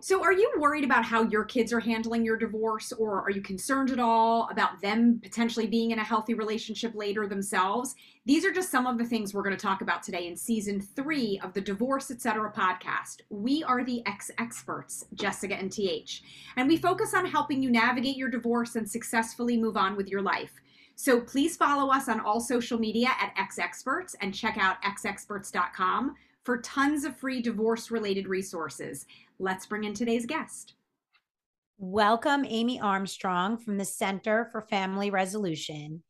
So, are you worried about how your kids are handling your divorce, or are you concerned at all about them potentially being in a healthy relationship later themselves? These are just some of the things we're going to talk about today in season three of the Divorce Etc. podcast. We are the ex experts, Jessica and TH, and we focus on helping you navigate your divorce and successfully move on with your life. So please follow us on all social media at X Experts and check out xexperts.com for tons of free divorce related resources. Let's bring in today's guest. Welcome, Amy Armstrong from the Center for Family Resolution.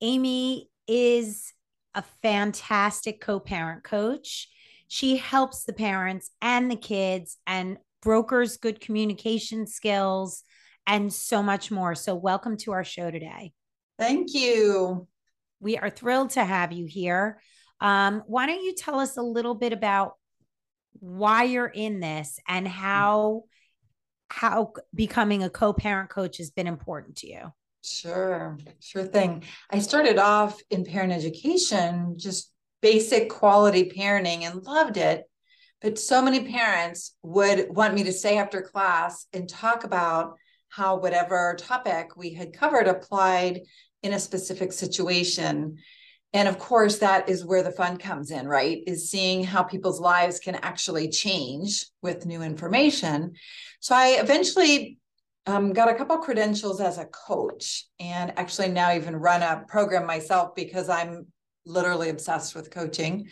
Amy is a fantastic co parent coach. She helps the parents and the kids and brokers good communication skills and so much more. So, welcome to our show today. Thank you. We are thrilled to have you here. Um, why don't you tell us a little bit about why you're in this and how how becoming a co-parent coach has been important to you. Sure, sure thing. I started off in parent education, just basic quality parenting and loved it. But so many parents would want me to stay after class and talk about how whatever topic we had covered applied in a specific situation. And of course, that is where the fun comes in, right? Is seeing how people's lives can actually change with new information. So I eventually um, got a couple credentials as a coach and actually now even run a program myself because I'm literally obsessed with coaching.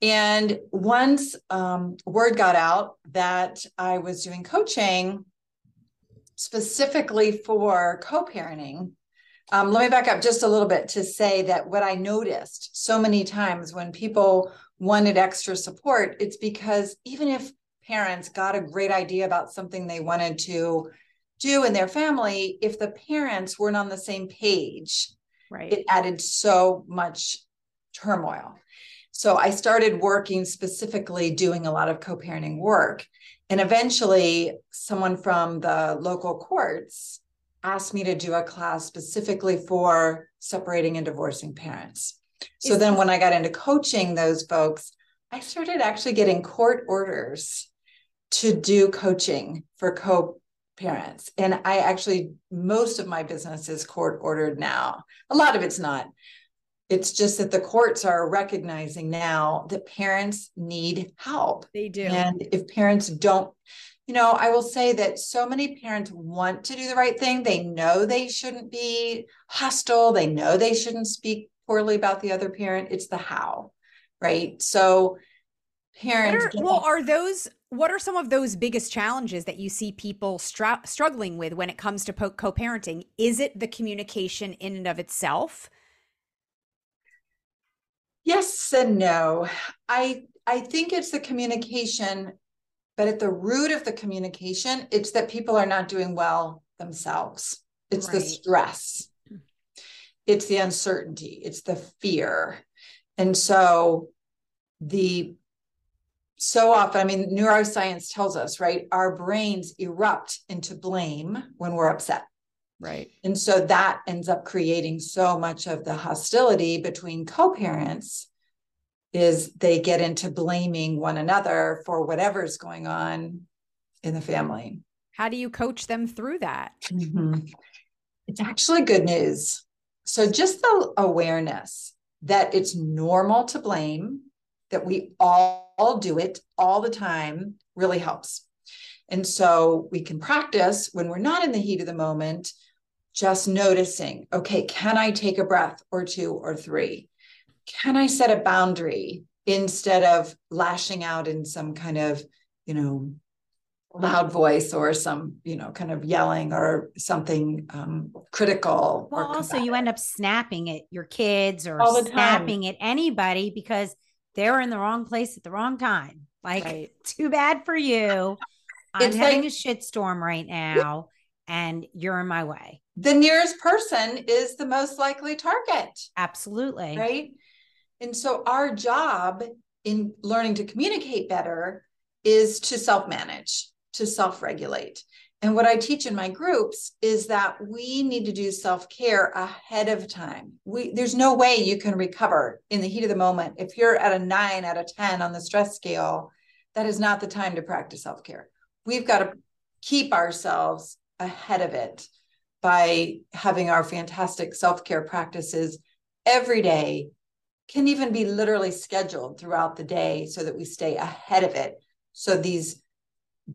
And once um, word got out that I was doing coaching specifically for co parenting, um, let me back up just a little bit to say that what I noticed so many times when people wanted extra support, it's because even if parents got a great idea about something they wanted to do in their family, if the parents weren't on the same page, right. it added so much turmoil. So I started working specifically doing a lot of co parenting work. And eventually, someone from the local courts asked me to do a class specifically for separating and divorcing parents. So Is then when I got into coaching those folks, I started actually getting court orders to do coaching for co parents. And I actually, most of my business is court ordered now. A lot of it's not. It's just that the courts are recognizing now that parents need help. They do. And if parents don't, you know, I will say that so many parents want to do the right thing. They know they shouldn't be hostile, they know they shouldn't speak poorly about the other parent. It's the how, right? So, parents. Are, well, are those what are some of those biggest challenges that you see people struggling with when it comes to po- co-parenting is it the communication in and of itself yes and no i i think it's the communication but at the root of the communication, it's that people are not doing well themselves. It's right. the stress, it's the uncertainty, it's the fear. And so the so often, I mean, neuroscience tells us, right? Our brains erupt into blame when we're upset. Right. And so that ends up creating so much of the hostility between co parents is they get into blaming one another for whatever's going on in the family. How do you coach them through that? Mm-hmm. It's actually good news. So, just the awareness that it's normal to blame, that we all, all do it all the time, really helps. And so, we can practice when we're not in the heat of the moment, just noticing, okay, can I take a breath or two or three? Can I set a boundary instead of lashing out in some kind of, you know, loud voice or some, you know, kind of yelling or something um, critical. Well, also you end up snapping at your kids or snapping at anybody because they're in the wrong place at the wrong time. Like, right. too bad for you. I'm it's having like, a shitstorm right now, and you're in my way. The nearest person is the most likely target. Absolutely. Right. And so our job in learning to communicate better is to self manage, to self regulate. And what I teach in my groups is that we need to do self-care ahead of time. We there's no way you can recover in the heat of the moment. If you're at a 9 out of 10 on the stress scale, that is not the time to practice self-care. We've got to keep ourselves ahead of it by having our fantastic self-care practices every day can even be literally scheduled throughout the day so that we stay ahead of it so these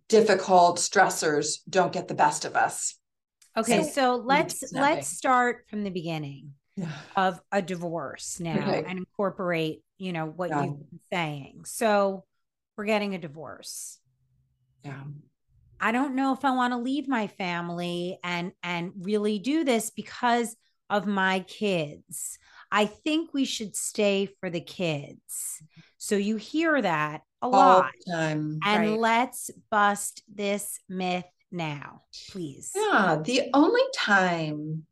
difficult stressors don't get the best of us Okay, so, so let's let's start from the beginning yeah. of a divorce now Okay. and incorporate, you know, what Yeah. you've been saying. So we're getting a divorce. yeah I don't know if I want to leave my family and and really do this because of my kids. I think we should stay for the kids. So you hear that a all lot. time And Right. let's bust this myth now, please. Yeah, the only time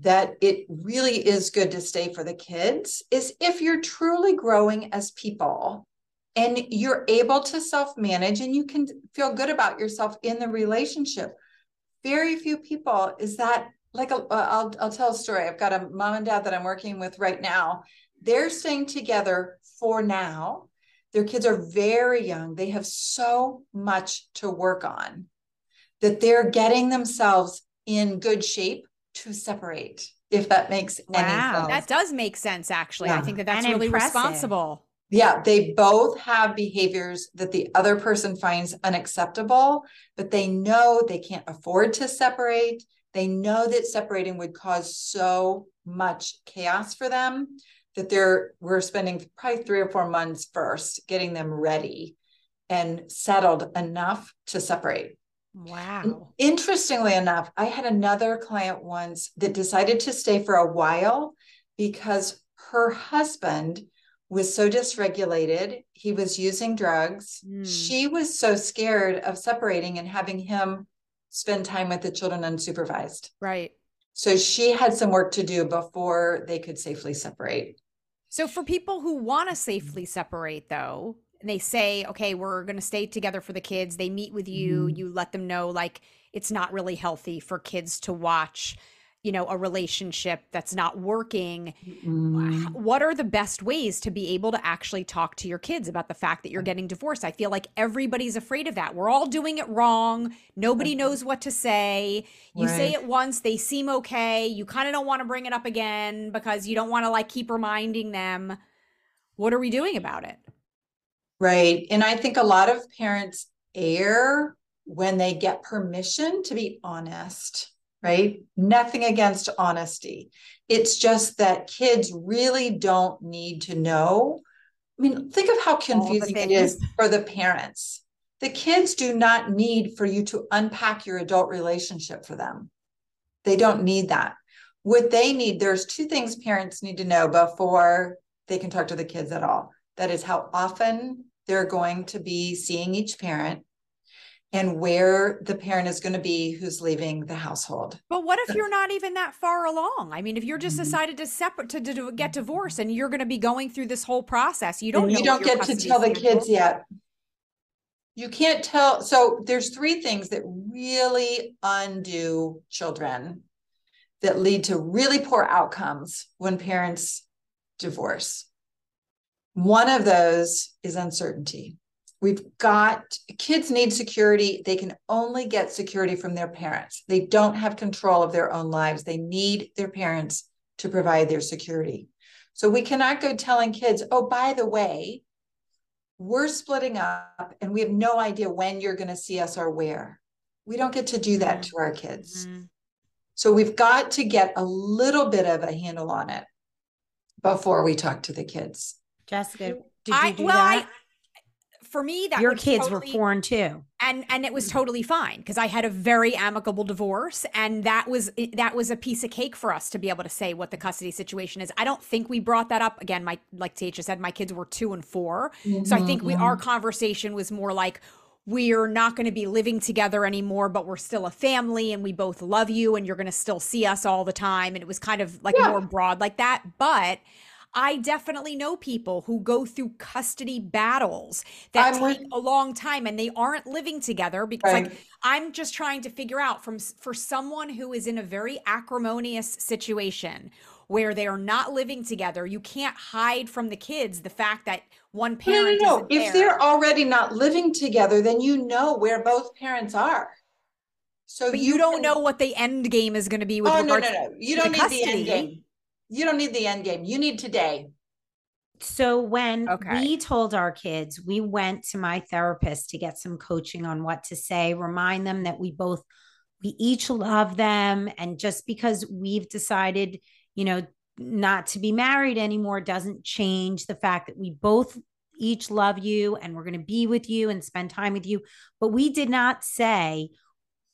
that it really is good to stay for the kids is if you're truly growing as people and you're able to self manage and you can feel good about yourself in the relationship. Very few people is that like a, uh, I'll I'll tell a story. I've got a mom and dad that I'm working with right now. They're staying together for now. Their kids are very young. They have so much to work on that they're getting themselves in good shape to separate, if that makes Wow. any sense. That does make sense, actually. I think that that's And really impressive. responsible. Yeah, they both have behaviors that the other person finds unacceptable, but they know they can't afford to separate. They know that separating would cause so much chaos for them that they're we're spending probably three or four months first getting them ready and settled enough to separate. Wow. Interestingly enough, I had another client once that decided to stay for a while because her husband was so dysregulated. He was using drugs. Hmm. She was so scared of separating and having him spend time with the children unsupervised. Right. So she had some work to do before they could safely separate. So for people who want to safely separate though, and they say, okay, we're going to stay together for the kids. They meet with you, Mhm. you let them know like it's not really healthy for kids to watch, you know, a relationship that's not working. Mm. What are the best ways to be able to actually talk to your kids about the fact that you're getting divorced? I feel like everybody's afraid of that. We're all doing it wrong. Nobody knows what to say. You say it once, they seem okay. You kind of don't want to bring it up again because you don't want to like keep reminding them. What are we doing about it? Right. And I think a lot of parents err when they get permission to be honest, right? Nothing against honesty. It's just that kids really don't need to know. I mean, think of how confusing it is for the parents. The kids do not need for you to unpack your adult relationship for them. They don't need that. What they need, there's two things parents need to know before they can talk to the kids at all. That is how often they're going to be seeing each parent and where the parent is going to be who's leaving the household. But what if you're not even that far along? I mean, if you're just Mhm. decided to separate to, to, get divorced and you're going to be going through this whole process, you don't know you don't get to tell the kids yet. You can't tell. So there's three things that really undo children that lead to really poor outcomes when parents divorce. One of those is uncertainty. We've got kids need security. They can only get security from their parents. They don't have control of their own lives. They need their parents to provide their security. So we cannot go telling kids, oh, by the way, we're splitting up and we have no idea when you're going to see us or where. We don't get to do that to our kids. Mhm. So we've got to get a little bit of a handle on it before we talk to the kids. Jessica, did you I, do well, that? I, for me, that Your kids totally- were foreign too. and and it was mm. totally fine because I had a very amicable divorce, and that was that was a piece of cake for us to be able to say what the custody situation is. I don't think we brought that up again. My like Tasha said, my kids were two and four, so I think we mm-hmm. our conversation was more like we're not going to be living together anymore, but we're still a family, and we both love you, and you're going to still see us all the time. And it was kind of like Yeah. more broad like that, but. I definitely know people who go through custody battles that I'm with- take a long time and they aren't living together because like I'm just trying to figure out from for someone who is in a very acrimonious situation where they are not living together, you can't hide from the kids the fact that one parent No, no, no. If there. they're already not living together, then you know where both parents are. So but you, don't can- know what the end game is going to be with Oh, no, no, no. You to don't the need the custody. end game. You don't need the end game. You need today. So when Okay. we told our kids, we went to my therapist to get some coaching on what to say, remind them that we both we each love them and just because we've decided, you know, not to be married anymore doesn't change the fact that we both each love you and we're going to be with you and spend time with you. But we did not say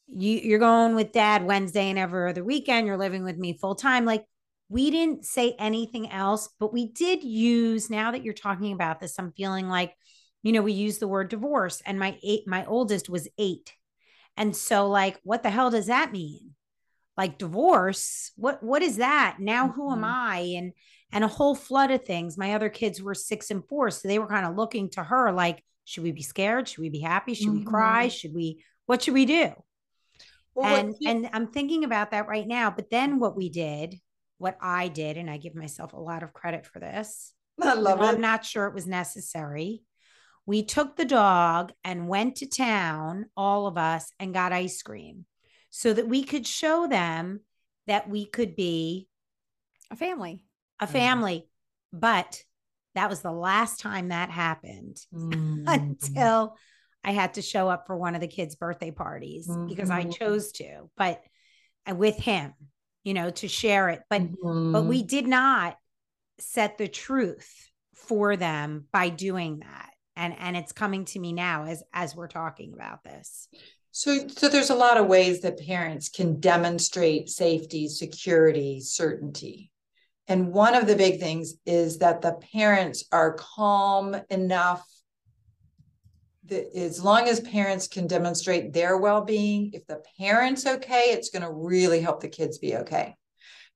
you you're going with dad Wednesday and every other weekend, you're living with me full time. Like we didn't say anything else, but we did use now that you're talking about this, I'm feeling like, you know, we use the word divorce and my eight, my oldest was eight. And so like, what the hell does that mean? Like divorce, what what is that? Now who am Mhm. I? And and a whole flood of things. My other kids were six and four. So they were kind of looking to her like, should we be scared? Should we be happy? Should we cry? Should we, what should we do? Well, and you- and I'm thinking about that right now. But then what we did, what I did, and I give myself a lot of credit for this. I love it. I'm not sure it was necessary. We took the dog and went to town, all of us, and got ice cream so that we could show them that we could be a family. a Mhm. family. But that was the last time that happened Mm. until I had to show up for one of the kids' birthday parties because I Mhm. chose to, but uh, with him, you know, to share it. But but Mhm. we did not set the truth for them by doing that. And and it's coming to me now as as we're talking about this. So, so there's a lot of ways that parents can demonstrate safety, security, certainty. And one of the big things is that the parents are calm enough as long as parents can demonstrate their well-being, if the parent's okay, it's going to really help the kids be okay.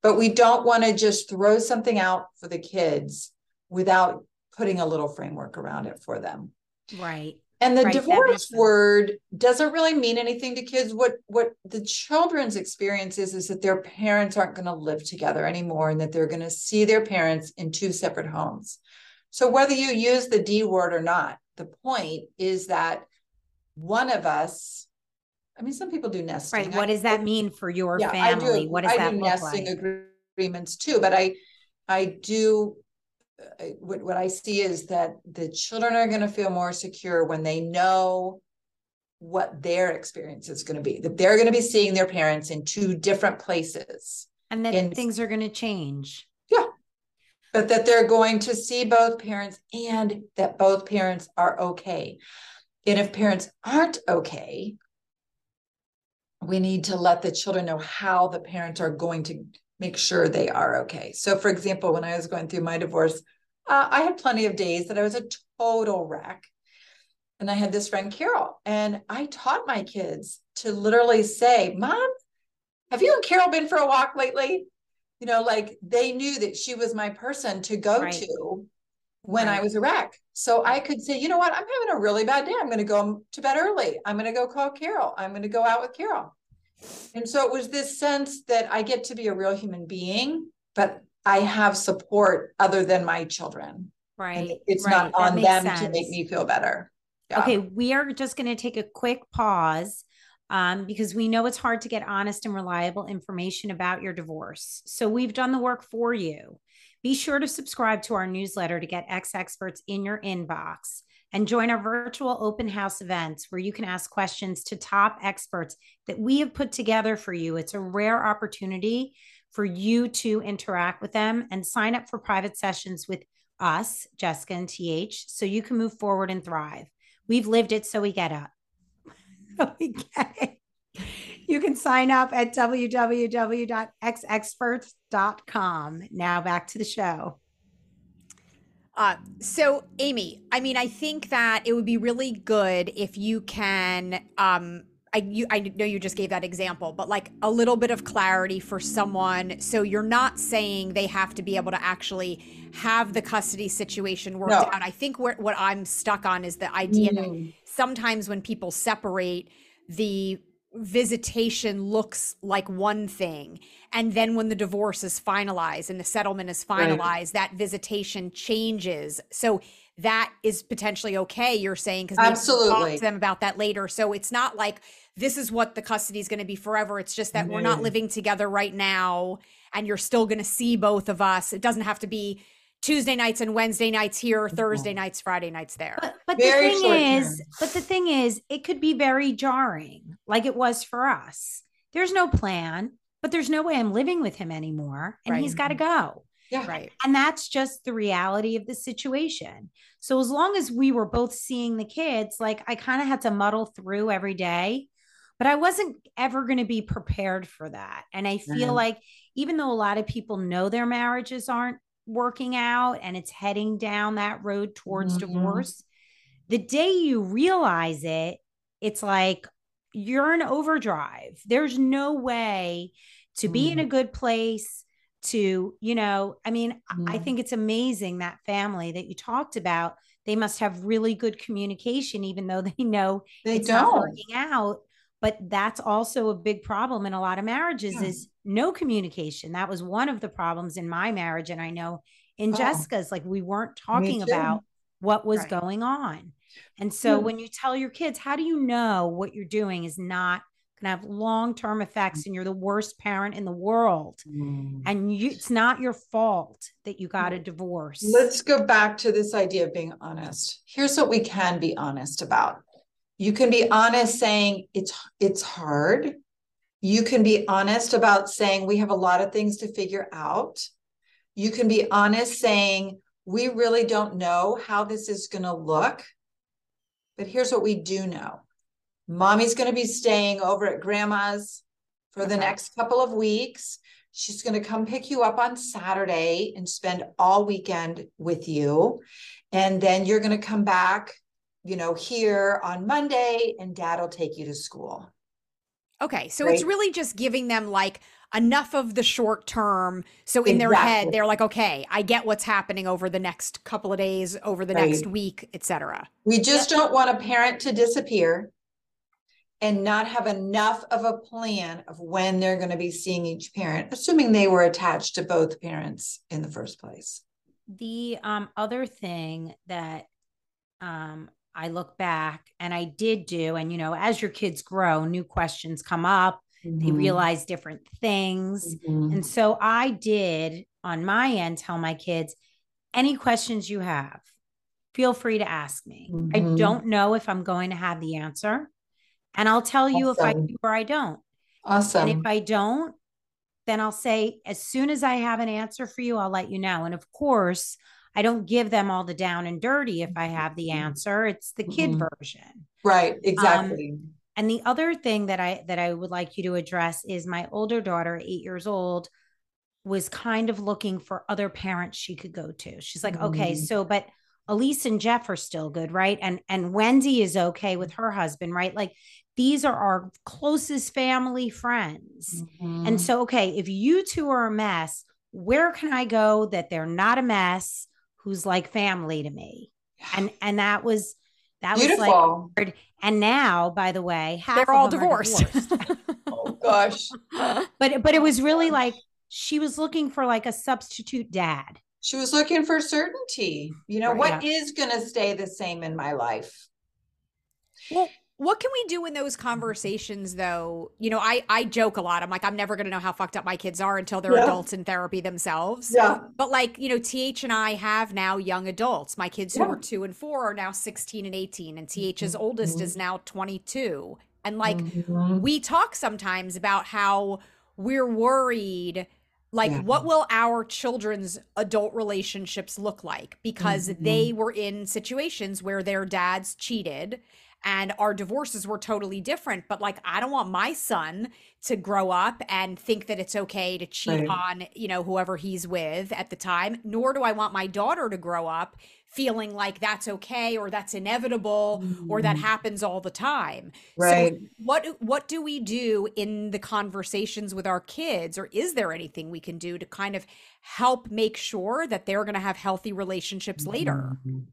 But we don't want to just throw something out for the kids without putting a little framework around it for them. Right. And the Right, divorce word doesn't really mean anything to kids. What what the children's experience is is that their parents aren't going to live together anymore and that they're going to see their parents in two separate homes. So whether you use the D word or not, the point is that one of us, I mean, some people do nesting. Right. What I- does that mean for your yeah, I do- family? What does I that do look nesting like? agreements too, but I, I do. uh, What, what I see is that the children are gonna feel more secure when they know. What their experience is gonna be, that they're gonna be seeing their parents in two different places. And that in- things are going to change. But that they're going to see both parents and that both parents are okay. And if parents aren't okay. We need to let the children know how the parents are going to make sure they are okay. So for example, when I was going through my divorce, uh, I had plenty of days that I was a total wreck. And I had this friend Carol, and I taught my kids to literally say, Mom, have you and Carol been for a walk lately? You know, like they knew that she was my person to go Right. to when I was a wreck. So I could say, you know what, I'm having a really bad day. I'm going to go to bed early. I'm going to go call Carol. I'm going to go out with Carol. And so it was this sense that I get to be a real human being, but I have support other than my children. And Right. it's right. not on them to make me feel better. Yeah. Okay, we are just going to take a quick pause um, because we know it's hard to get honest and reliable information about your divorce. So we've done the work for you. Be sure to subscribe to our newsletter to get X experts in your inbox and join our virtual open house events where you can ask questions to top experts that we have put together for you. It's a rare opportunity for you to interact with them and sign up for private sessions with us, Jessica and TH, so you can move forward and thrive. We've lived it, so we get up. It. You can sign up at www.xexperts.com. Now back to the show. Uh, so Amy, I mean, I think that it would be really good if you can um, I you I know you just gave that example, but like a little bit of clarity for someone so you're not saying they have to be able to actually have the custody situation worked No. out. I think where, what I'm stuck on is the idea that Mm. sometimes when people separate the visitation looks like one thing and then when the divorce is finalized and the settlement is Right. finalized that visitation changes. So that is potentially okay you're saying because absolutely talk to them about that later. So it's not like this is what the custody is going to be forever it's just that we're not living together right now and you're still going to see both of us. It doesn't have to be tuesday nights and wednesday nights here thursday nights friday nights there But, but the thing is, term. but the thing is, it could be very jarring, like it was for us. There's no plan, but there's no way I'm living with him anymore, and Right. he's got to go. Yeah. right And that's just the reality of the situation. So as long as we were both seeing the kids, like I kind of had to muddle through every day, but I wasn't ever going to be prepared for that. And I feel Mhm. like even though a lot of people know their marriages aren't working out and it's heading down that road towards Mhm. divorce, the day you realize it, it's like you're in overdrive. There's no way to be in a good place to, you know, I mean, I- I think it's amazing that family that you talked about, they must have really good communication, even though they know They it's not don't. working out. But that's also a big problem in a lot of marriages Yeah. is no communication. That was one of the problems in my marriage. And I know in Oh. Jessica's, like we weren't talking about what was Right. going on. And so Yeah. when you tell your kids, how do you know what you're doing is not going to have long term effects and you're the worst parent in the world? Mm. And you, it's not your fault that you got a divorce. Let's go back to this idea of being honest. Here's what we can be honest about. You can be honest saying it's it's hard. You can be honest about saying we have a lot of things to figure out. You can be honest saying we really don't know how this is going to look. But here's what we do know. Mommy's going to be staying over at grandma's for the next couple of weeks. She's going to come pick you up on Saturday and spend all weekend with you. And then you're going to come back, you know, here on Monday and dad will take you to school. Okay, so it's really just giving them like enough of the short term. So in their head, they're like, okay, I get what's happening over the next couple of days, over the next Right. week, etc. We just don't want a parent to disappear and not have enough of a plan of when they're going to be seeing each parent, assuming they were attached to both parents in the first place. the um, other thing that um, I look back and I did do, and you know, as your kids grow, new questions come up, they Mhm. realize different things. Mhm. And so I did on my end tell my kids any questions you have, feel free to ask me. I Mhm. don't know if I'm going to have the answer, and I'll tell you if I do or I don't. Awesome. And if I don't, then I'll say, as soon as I have an answer for you, I'll let you know. And of course, I don't give them all the down and dirty if I have the answer. It's the kid Mhm. version. right, exactly. And the other thing that I that I would like you to address is my older daughter, eight years old, was kind of looking for other parents she could go to. She's like, okay, Mhm. so but Elise and Jeff are still good, right? And and Wendy is okay with her husband, right? Like these are our closest family friends. Mhm. And so, okay, if you two are a mess, where can I go that they're not a mess, who's like family to me? And and that was that was like beautiful. and now, by the way, half They're of all them are divorced. oh gosh. but but it was really oh, like she was looking for like a substitute dad. She was looking for certainty. You know, Right. what is going to stay the same in my life? well, what can we do in those conversations though? You know, I I joke a lot. I'm like, I'm never gonna know how fucked up my kids are until they're Yeah. adults in therapy themselves. Yeah. But like, you know, TH and I have now young adults. My kids who are two and four are now 16 and 18, and TH's oldest Mhm. is now 22. And like, Mhm. we talk sometimes about how we're worried like Yeah. what will our children's adult relationships look like because Mhm. they were in situations where their dads cheated and our divorces were totally different but like i don't want my son to grow up and think that it's okay to cheat Right. on you know whoever he's with at the time nor do i want my daughter to grow up feeling like that's okay or that's inevitable or that Mm. happens all the time Right. so what what do we do in the conversations with our kids or is there anything we can do to kind of help make sure that they're going to have healthy relationships later? Mhm.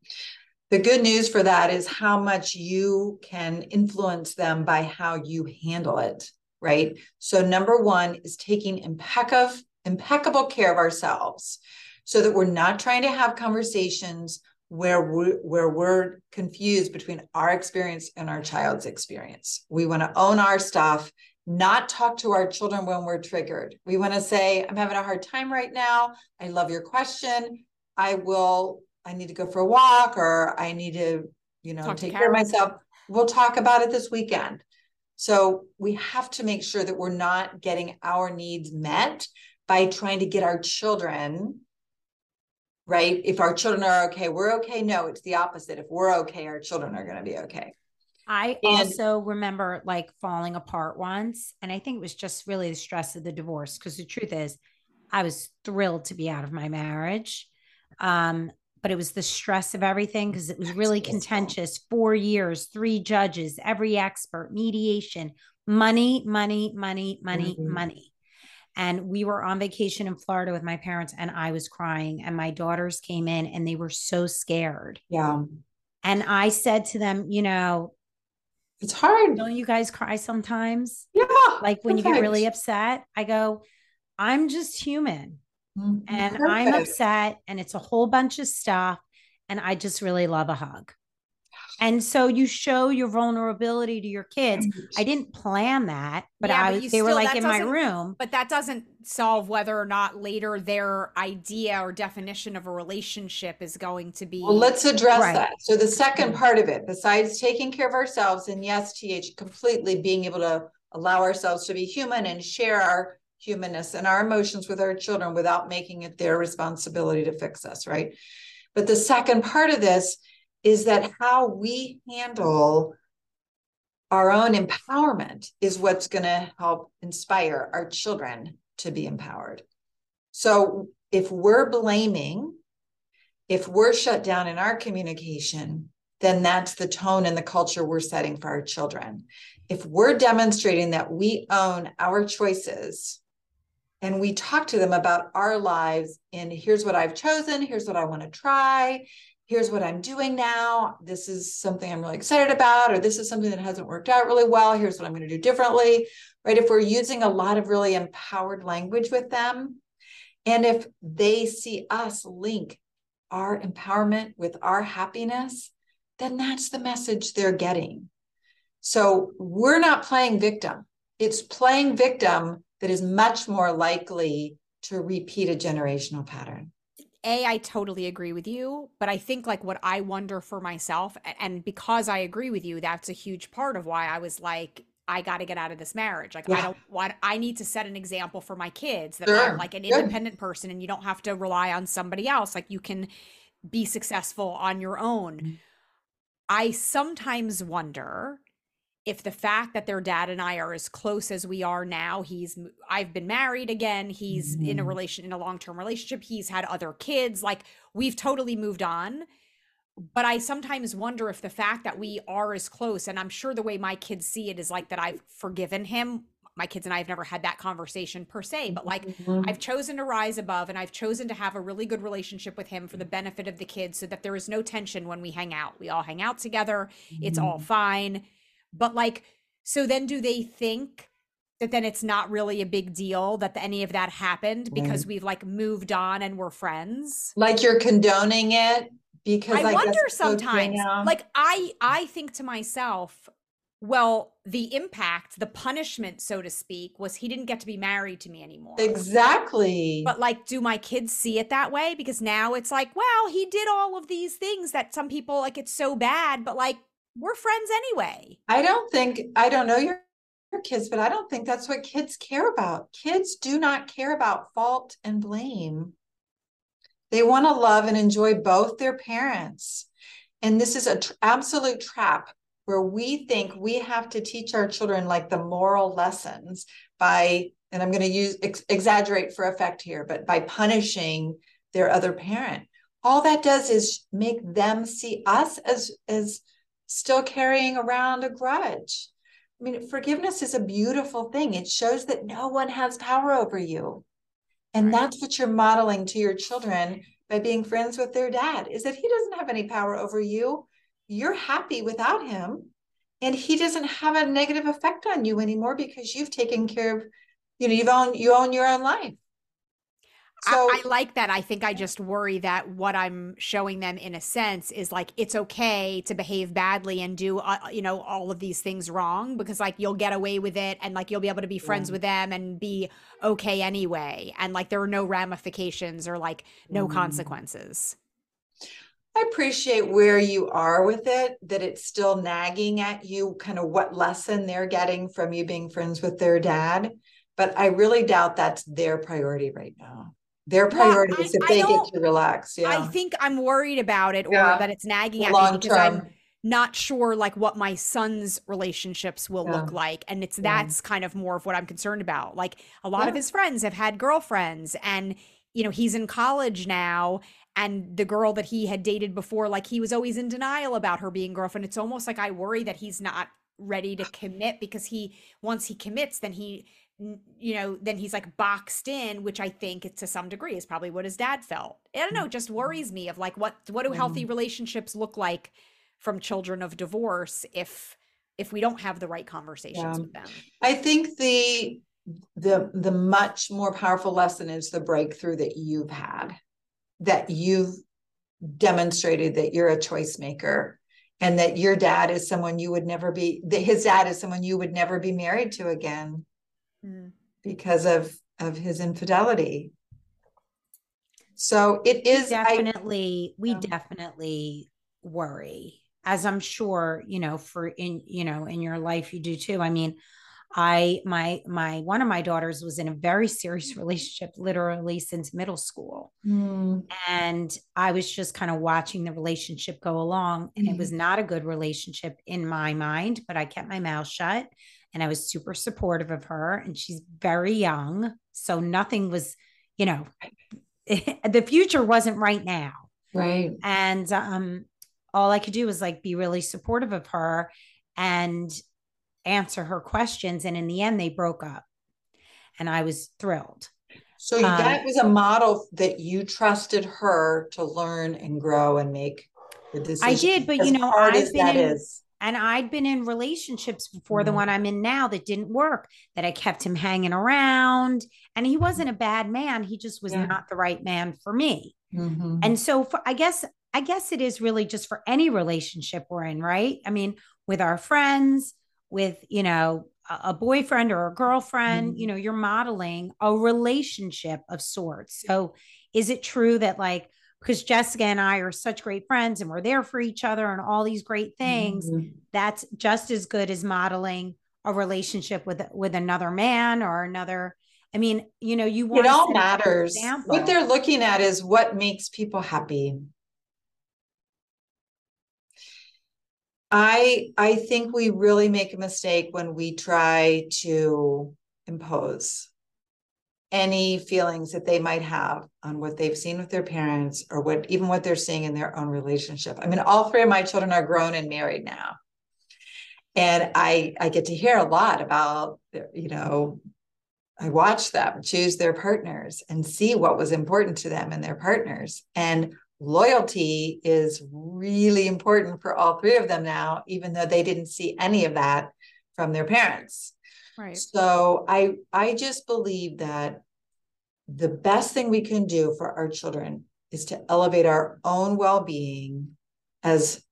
The good news for that is how much you can influence them by how you handle it, right? So number one is taking impeccable impeccable care of ourselves so that we're not trying to have conversations where we're, where we're confused between our experience and our child's experience. We want to own our stuff, not talk to our children when we're triggered. We want to say, I'm having a hard time right now. I love your question. I will, I need to go for a walk or I need to, you know, Talk take care of myself. We'll talk about it this weekend. So we have to make sure that we're not getting our needs met by trying to get our children right? If our children are okay, we're okay. No, it's the opposite. If we're okay, our children are going to be okay. I And- also remember like falling apart once. And I think it was just really the stress of the divorce. Because the truth is, I was thrilled to be out of my marriage. Um, but it was the stress of everything because it was really contentious. Four years, three judges, every expert, mediation, money, money, money, money, Mhm. money. And we were on vacation in Florida with my parents, and I was crying. And my daughters came in and they were so scared. Yeah. And I said to them, you know, It's hard. don't you guys cry sometimes? Yeah. Like when you get really upset, I go, I'm just human Mhm. and I'm upset and it's a whole bunch of stuff. And I just really love a hug. And so you show your vulnerability to your kids. I didn't plan that, but Yeah, I but was, you they were like in my room. But that doesn't solve whether or not later their idea or definition of a relationship is going to be. Well, let's address Right. that. So the second part of it, besides taking care of ourselves, and yes, TH, completely being able to allow ourselves to be human and share our humanness and our emotions with our children without making it their responsibility to fix us, right? But the second part of this is that how we handle our own empowerment is what's going to help inspire our children to be empowered. So if we're blaming, if we're shut down in our communication, then that's the tone and the culture we're setting for our children. If we're demonstrating that we own our choices and we talk to them about our lives and here's what I've chosen, here's what I want to try, here's what I'm doing now, this is something I'm really excited about, or this is something that hasn't worked out really well, here's what I'm going to do differently, right? If we're using a lot of really empowered language with them, and if they see us link our empowerment with our happiness, then that's the message they're getting. So we're not playing victim. It's playing victim that is much more likely to repeat a generational pattern. A, I totally agree with you, but I think like what I wonder for myself, and because I agree with you, that's a huge part of why I was like, I got to get out of this marriage. Like, I don't want, I need to set an example for my kids that Sure. I'm like an Good. independent person and you don't have to rely on somebody else. Like, you can be successful on your own. Mhm. I sometimes wonder if the fact that their dad and I are as close as we are now, he's I've been married again, he's in a Mhm. relation in a long-term relationship, he's had other kids, like we've totally moved on. But I sometimes wonder if the fact that we are as close, and I'm sure the way my kids see it is like that I've forgiven him. My kids and I have never had that conversation per se, but like Mhm. I've chosen to rise above and I've chosen to have a really good relationship with him for the benefit of the kids so that there is no tension when we hang out. We all hang out together, it's all Mm-hmm. fine. But like, so then do they think that then it's not really a big deal that any of that happened because we've like moved on and we're friends? like you're condoning it because I, guess wonder sometimes. Like I I think to myself, well, the impact, the punishment, so to speak, was he didn't get to be married to me anymore. exactly. But like, do my kids see it that way? Because now it's like, well, he did all of these things that some people like it's so bad, but like we're friends anyway. I don't think I don't know your, your kids, but I don't think that's what kids care about. Kids do not care about fault and blame. They want to love and enjoy both their parents. And this is an tr- absolute trap where we think we have to teach our children like the moral lessons by and i'm going to use ex- exaggerate for effect here but by punishing their other parent all that does is make them see us as as still carrying around a grudge. I mean forgiveness is a beautiful thing. It shows that no one has power over you. And right. that's what you're modeling to your children by being friends with their dad is that he doesn't have any power over you. You're happy without him and he doesn't have a negative effect on you anymore because you've taken care of you know you've owned you own your own life so I, I, like that. I think I just worry that what I'm showing them in a sense is like it's okay to behave badly and do uh, you know all of these things wrong because like you'll get away with it and like you'll be able to be friends yeah. with them and be okay anyway and like there are no ramifications or like no mm. consequences. I appreciate where you are with it, that it's still nagging at you, kind of what lesson they're getting from you being friends with their dad. But I really doubt that's their priority right now. Their priority well, is if I they get to relax. Yeah. I think I'm worried about it or yeah. that it's nagging at Long me because term. I'm not sure like what my son's relationships will yeah. look like and it's yeah. that's kind of more of what i'm concerned about like a lot yeah. of his friends have had girlfriends and you know he's in college now and the girl that he had dated before like he was always in denial about her being girlfriend it's almost like i worry that he's not ready to commit because he once he commits then he you know, then he's like boxed in, which I think to some degree is probably what his dad felt. I don't know, it just worries me of like what what do healthy mm-hmm. relationships look like from children of divorce if if we don't have the right conversations yeah. with them. I think the the the much more powerful lesson is the breakthrough that you've had that you've demonstrated that you're a choice maker and that your dad is someone you would never be that his dad is someone you would never be married to again mm. because of of his infidelity so it is definitely I, we um, definitely worry as i'm sure you know for in you know in your life you do too i mean i my my one of my daughters was in a very serious relationship literally since middle school mm. and i was just kind of watching the relationship go along and mm. it was mm. not a good relationship in my mind but i kept my mouth shut and I was super supportive of her. And she's very young. So nothing was, you know, the future wasn't right now. Right. And um, all I could do was like be really supportive of her and answer her questions. And in the end, they broke up. And I was thrilled. So um, that was a model that you trusted her to learn and grow and make the decision. I did, but you know, I've been in, is. And I'd been in relationships before mm-hmm. the one I'm in now that didn't work, that I kept him hanging around. And he wasn't a bad man. He just was yeah. not the right man for me. Mm-hmm. And so for, I guess, I guess it is really just for any relationship we're in, right? I mean, with our friends, with, you know, a boyfriend or a girlfriend, mm-hmm. you know, you're modeling a relationship of sorts. So is it true that like because Jessica and I are such great friends and we're there for each other and all these great things. Mm-hmm. That's just as good as modeling a relationship with with another man or another. I mean, you know, you want it all matters. What they're looking at is what makes people happy. I I think we really make a mistake when we try to impose any feelings that they might have on what they've seen with their parents or what even what they're seeing in their own relationship. I mean, all three of my children are grown and married now. And I I get to hear a lot about you know I watch them choose their partners and see what was important to them and their partners. And loyalty is really important for all three of them now, even though they didn't see any of that from their parents. Right. So I I just believe that the best thing we can do for our children is to elevate our own well-being as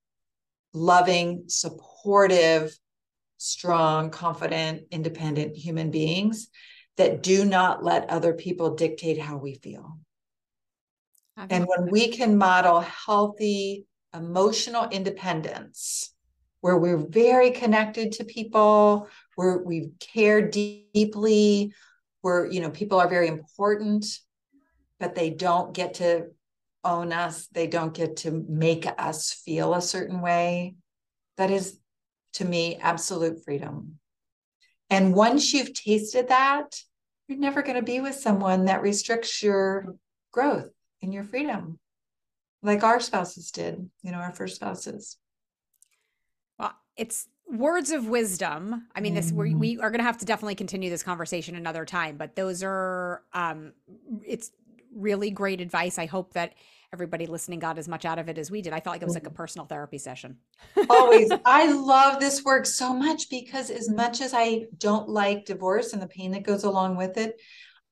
loving, supportive, strong, confident, independent human beings that do not let other people dictate how we feel. And when we can model healthy emotional independence, where we're very connected to people, where we care deeply, where you know people are very important, but they don't get to own us, they don't get to make us feel a certain way. That is to me absolute freedom. And once you've tasted that, you're never going to be with someone that restricts your growth and your freedom, like our spouses did, you know, our first spouses. Well, it's words of wisdom. I mean, this we we mm. are going to have to definitely continue this conversation another time, but those are um it's really great advice. I hope that everybody listening got as much out of it as we did. I felt like it was like a mm. personal therapy session. Always. I love this work so much because as mm. much as I don't like divorce and the pain that goes along with it,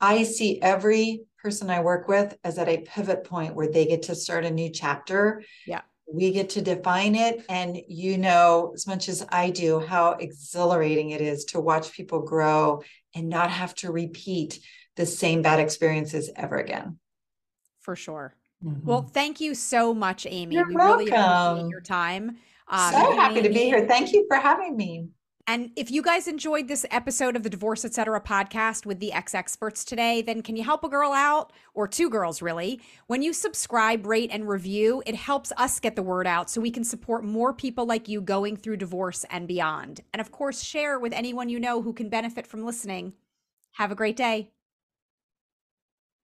I see every person I work with as at a pivot point where they get to start a new chapter. Yeah. We get to define it. And you know, as much as I do, how exhilarating it is to watch people grow and not have to repeat the same bad experiences ever again. For sure. Mhm. Well, thank you so much, Amy. You're we really appreciate welcome. your time. Um, so happy to be here. Thank you for having me. And if you guys enjoyed this episode of the Divorce Etc. podcast with the ex experts today, then can you help a girl out or two girls really? When you subscribe, rate, and review, it helps us get the word out so we can support more people like you going through divorce and beyond. And of course, share with anyone you know who can benefit from listening. Have a great day.